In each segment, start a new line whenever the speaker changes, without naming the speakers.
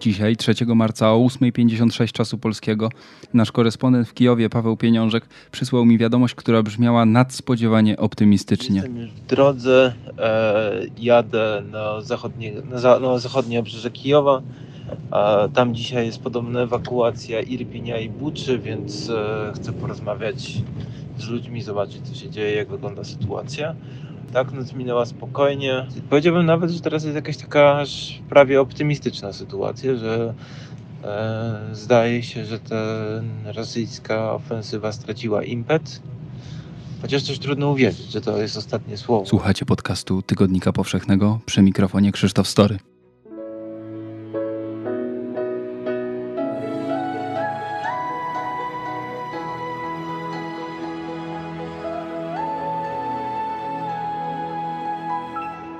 Dzisiaj, 3 marca o 8.56 czasu polskiego, nasz korespondent w Kijowie, Paweł Pieniążek, przysłał mi wiadomość, która brzmiała nadspodziewanie optymistycznie.
Jestem już w drodze, e, jadę na zachodnie, na, za, na zachodnie obrzeże Kijowa. E, tam dzisiaj jest podobna ewakuacja Irpinia i Buczy, więc e, chcę porozmawiać z ludźmi, zobaczyć co się dzieje, jak wygląda sytuacja. Tak, noc minęła spokojnie. Powiedziałbym nawet, że teraz jest jakaś taka prawie optymistyczna sytuacja, że e, zdaje się, że ta rosyjska ofensywa straciła impet. Chociaż też trudno uwierzyć, że to jest ostatnie słowo.
Słuchacie podcastu Tygodnika Powszechnego przy mikrofonie Krzysztof Story.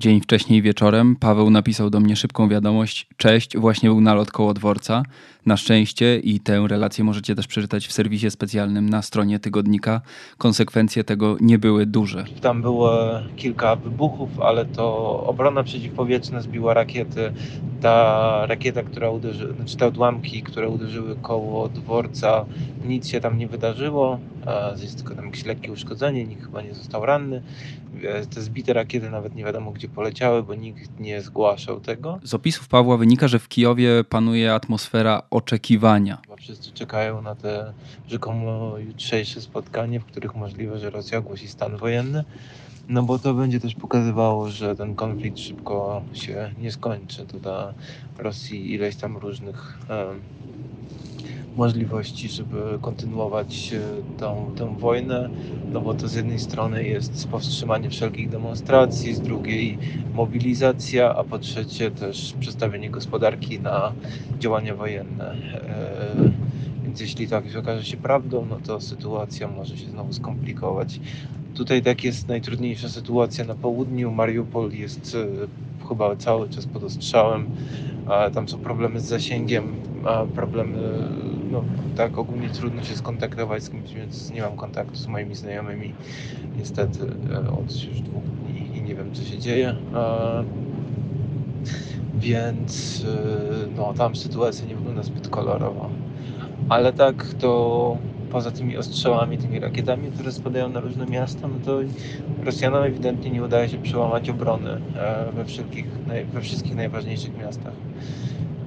Dzień wcześniej wieczorem Paweł napisał do mnie szybką wiadomość: Cześć, właśnie był nalot koło dworca. Na szczęście, i tę relację możecie też przeczytać w serwisie specjalnym na stronie tygodnika, konsekwencje tego nie były duże.
Tam było kilka wybuchów, ale to obrona przeciwpowietrzna zbiła rakiety. Ta rakieta, która uderzyła, znaczy te odłamki, które uderzyły koło dworca, nic się tam nie wydarzyło. Jest tylko tam jakieś lekkie uszkodzenie, nikt chyba nie został ranny. E, te zbite rakiety nawet nie wiadomo gdzie poleciały, bo nikt nie zgłaszał tego.
Z opisów Pawła wynika, że w Kijowie panuje atmosfera oczekiwania.
Chyba wszyscy czekają na te rzekomo jutrzejsze spotkanie, w których możliwe, że Rosja ogłosi stan wojenny. No bo to będzie też pokazywało, że ten konflikt szybko się nie skończy. To da Rosji ileś tam różnych um, możliwości, żeby kontynuować e, tą, tę wojnę, no bo to z jednej strony jest powstrzymanie wszelkich demonstracji, z drugiej mobilizacja, a po trzecie też przestawienie gospodarki na działania wojenne. E, więc jeśli tak okaże się prawdą, no to sytuacja może się znowu skomplikować. Tutaj tak jest najtrudniejsza sytuacja na południu. Mariupol jest e, chyba cały czas pod ostrzałem. Tam są problemy z zasięgiem, problemy no tak ogólnie trudno się skontaktować z kimś, więc nie mam kontaktu z moimi znajomymi niestety e, od już dwóch dni i nie wiem co się dzieje. Więc e, no tam sytuacja nie wygląda zbyt kolorowo. Ale tak to poza tymi ostrzałami, tymi rakietami, które spadają na różne miasta, no to Rosjanom ewidentnie nie udaje się przełamać obrony e, we, wszystkich, we wszystkich najważniejszych miastach.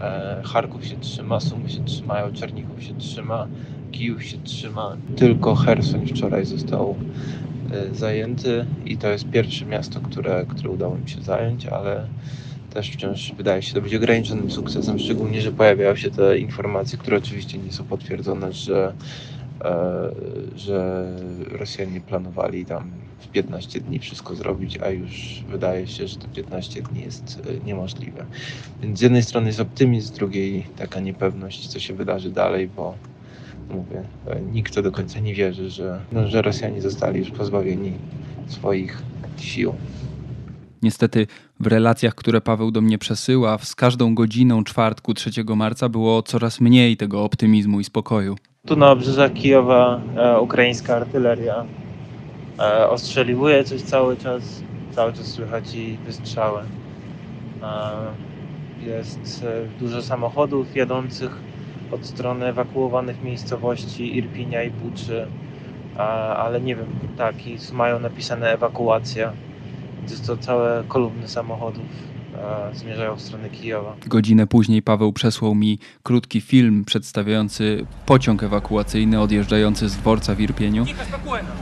E, Charków się trzyma, Sumy się trzymają, Czernichów się trzyma, Kijów się trzyma. Tylko Hersoń wczoraj został e, zajęty i to jest pierwsze miasto, które, które udało mi się zająć, ale też wciąż wydaje się to być ograniczonym sukcesem, szczególnie, że pojawiają się te informacje, które oczywiście nie są potwierdzone, że, że Rosjanie planowali tam w 15 dni wszystko zrobić, a już wydaje się, że to 15 dni jest e, niemożliwe. Więc z jednej strony jest optymizm, z drugiej taka niepewność, co się wydarzy dalej, bo mówię, e, nikt to do końca nie wierzy, że, no, że Rosjanie zostali już pozbawieni swoich sił.
Niestety w relacjach, które Paweł do mnie przesyła, z każdą godziną czwartku 3 marca było coraz mniej tego optymizmu i spokoju.
Tu na obrzeżach Kijowa e, ukraińska artyleria e, ostrzeliwuje coś cały czas, cały czas słychać i wystrzały. E, jest e, dużo samochodów jadących od strony ewakuowanych miejscowości Irpinia i Buczy, ale nie wiem, tak, i mają napisane ewakuacja. Jest to całe kolumny samochodów zmierzają w stronę Kijowa.
Godzinę później Paweł przesłał mi krótki film przedstawiający pociąg ewakuacyjny odjeżdżający z dworca w Irpieniu.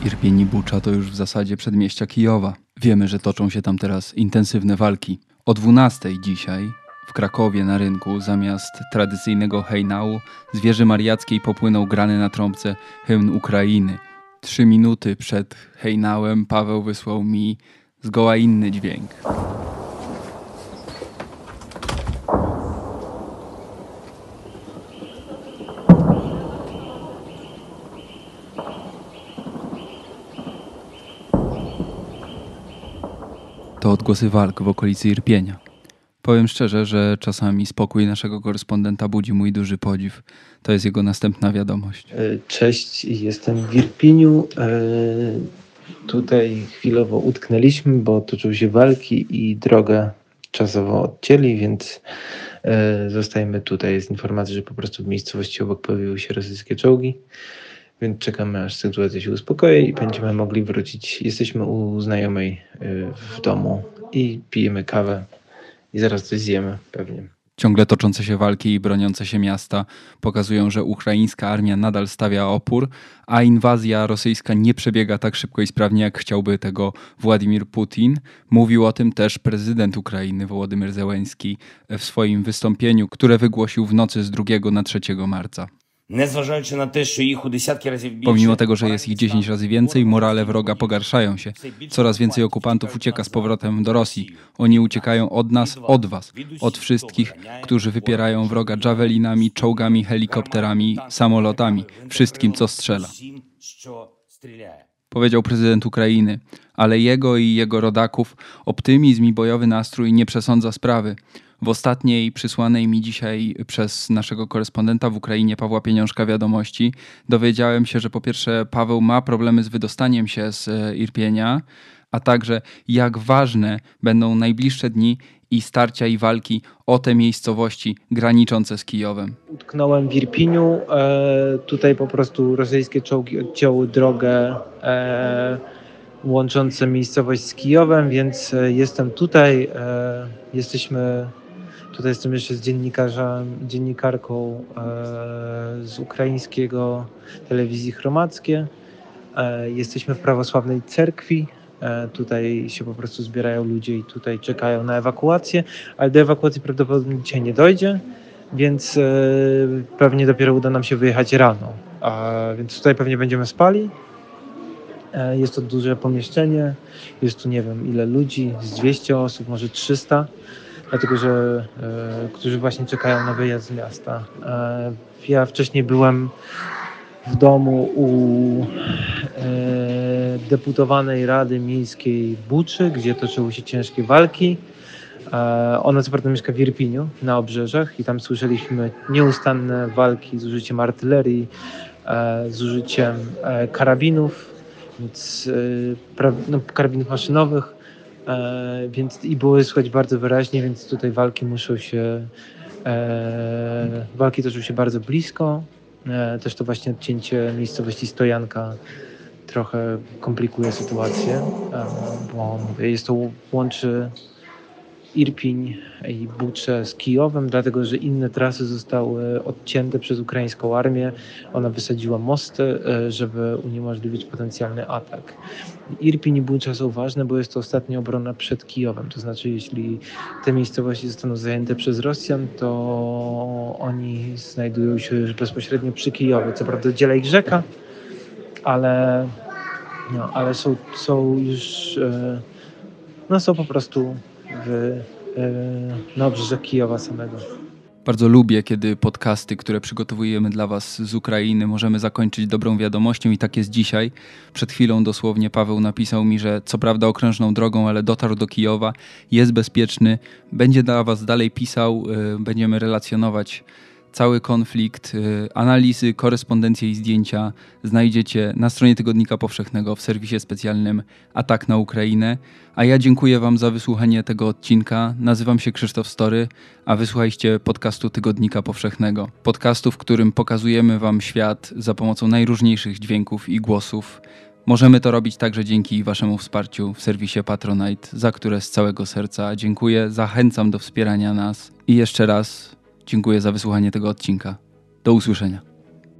Irpień i Bucza to już w zasadzie przedmieścia Kijowa. Wiemy, że toczą się tam teraz intensywne walki. O 12 dzisiaj w Krakowie na rynku zamiast tradycyjnego hejnału z wieży mariackiej popłynął grany na trąbce hymn Ukrainy. Trzy minuty przed hejnałem Paweł wysłał mi zgoła inny dźwięk. Odgłosy walk w okolicy Irpienia. Powiem szczerze, że czasami spokój naszego korespondenta budzi mój duży podziw. To jest jego następna wiadomość.
E, cześć, jestem w Irpieniu. E, Tutaj chwilowo utknęliśmy, bo toczyły się walki i drogę czasowo odcięli, więc e, zostajemy tutaj. Jest informacja, że po prostu w miejscowości obok pojawiły się rosyjskie czołgi, więc czekamy aż sytuacja się uspokoi i będziemy mogli wrócić. Jesteśmy u znajomej e, w domu i pijemy kawę i zaraz coś zjemy pewnie.
Ciągle toczące się walki i broniące się miasta pokazują, że ukraińska armia nadal stawia opór, a inwazja rosyjska nie przebiega tak szybko i sprawnie, jak chciałby tego Władimir Putin. Mówił o tym też prezydent Ukrainy Wołodymyr Zełenski w swoim wystąpieniu, które wygłosił w nocy z 2 na 3 marca. Pomimo tego, że jest ich 10 razy więcej, morale wroga pogarszają się. Coraz więcej okupantów ucieka z powrotem do Rosji. Oni uciekają od nas, od was, od wszystkich, którzy wypierają wroga dżawelinami, czołgami, helikopterami, samolotami, wszystkim, co strzela. Powiedział prezydent Ukrainy, ale jego i jego rodaków optymizm i bojowy nastrój nie przesądza sprawy. W ostatniej przysłanej mi dzisiaj przez naszego korespondenta w Ukrainie Pawła Pieniążka wiadomości dowiedziałem się, że po pierwsze Paweł ma problemy z wydostaniem się z e, Irpienia, a także jak ważne będą najbliższe dni i starcia i walki o te miejscowości graniczące z Kijowem.
Utknąłem w Irpiniu. E, tutaj po prostu rosyjskie czołgi odcięły drogę e, łączącą miejscowość z Kijowem, więc e, jestem tutaj. E, jesteśmy tutaj jestem jeszcze z dziennikarzem, dziennikarką e, z ukraińskiego telewizji Chromackie. E, jesteśmy w prawosławnej cerkwi. E, tutaj się po prostu zbierają ludzie i tutaj czekają na ewakuację, ale do ewakuacji prawdopodobnie dzisiaj nie dojdzie więc pewnie dopiero uda nam się wyjechać rano. Więc tutaj pewnie będziemy spali. Jest to duże pomieszczenie, jest tu nie wiem ile ludzi, z 200 osób, może 300, dlatego że e, którzy właśnie czekają na wyjazd z miasta. E, ja wcześniej byłem w domu u e, deputowanej Rady Miejskiej Buczy, gdzie toczyły się ciężkie walki. Ona co prawda mieszka w Irpiniu na obrzeżach i tam słyszeliśmy nieustanne walki z użyciem artylerii, z użyciem karabinów, więc, no, karabinów maszynowych, e, więc i było słychać bardzo wyraźnie, więc tutaj walki muszą się, e, walki toczą się bardzo blisko. E, Też to właśnie odcięcie miejscowości Stojanka trochę komplikuje sytuację, e, bo jest to łączy Irpiń i Bucze z Kijowem, dlatego że inne trasy zostały odcięte przez ukraińską armię. Ona wysadziła mosty, e, żeby uniemożliwić potencjalny atak. Irpiń i Bucza są ważne, bo jest to ostatnia obrona przed Kijowem. To znaczy, jeśli te miejscowości zostaną zajęte przez Rosjan, to oni znajdują się już bezpośrednio przy Kijowie. Co prawda dziela ich rzeka, ale, no, ale są, są już e, no, są po prostu w, e, na obrzeżach Kijowa samego.
Bardzo lubię, kiedy podcasty, które przygotowujemy dla Was z Ukrainy, możemy zakończyć dobrą wiadomością i tak jest dzisiaj. Przed chwilą dosłownie Paweł napisał mi, że co prawda okrężną drogą, ale dotarł do Kijowa, jest bezpieczny, będzie dla Was dalej pisał, y, będziemy relacjonować cały konflikt, y, analizy, korespondencje i zdjęcia znajdziecie na stronie Tygodnika Powszechnego w serwisie specjalnym Atak na Ukrainę. A ja dziękuję Wam za wysłuchanie tego odcinka. Nazywam się Krzysztof Story, a wysłuchajcie podcastu Tygodnika Powszechnego. Podcastu, w którym pokazujemy Wam świat za pomocą najróżniejszych dźwięków i głosów. Możemy to robić także dzięki Waszemu wsparciu w serwisie Patronite, za które z całego serca dziękuję. Zachęcam do wspierania nas i jeszcze raz dziękuję za wysłuchanie tego odcinka. Do usłyszenia.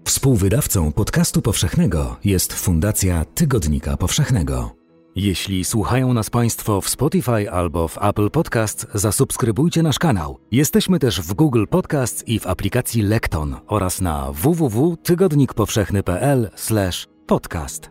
Współwydawcą podcastu powszechnego jest Fundacja Tygodnika Powszechnego. Jeśli słuchają nas Państwo w Spotify albo w Apple Podcast, zasubskrybujcie nasz kanał. Jesteśmy też w Google Podcast i w aplikacji Lekton oraz na www.tygodnikpowszechny.pl/podcast.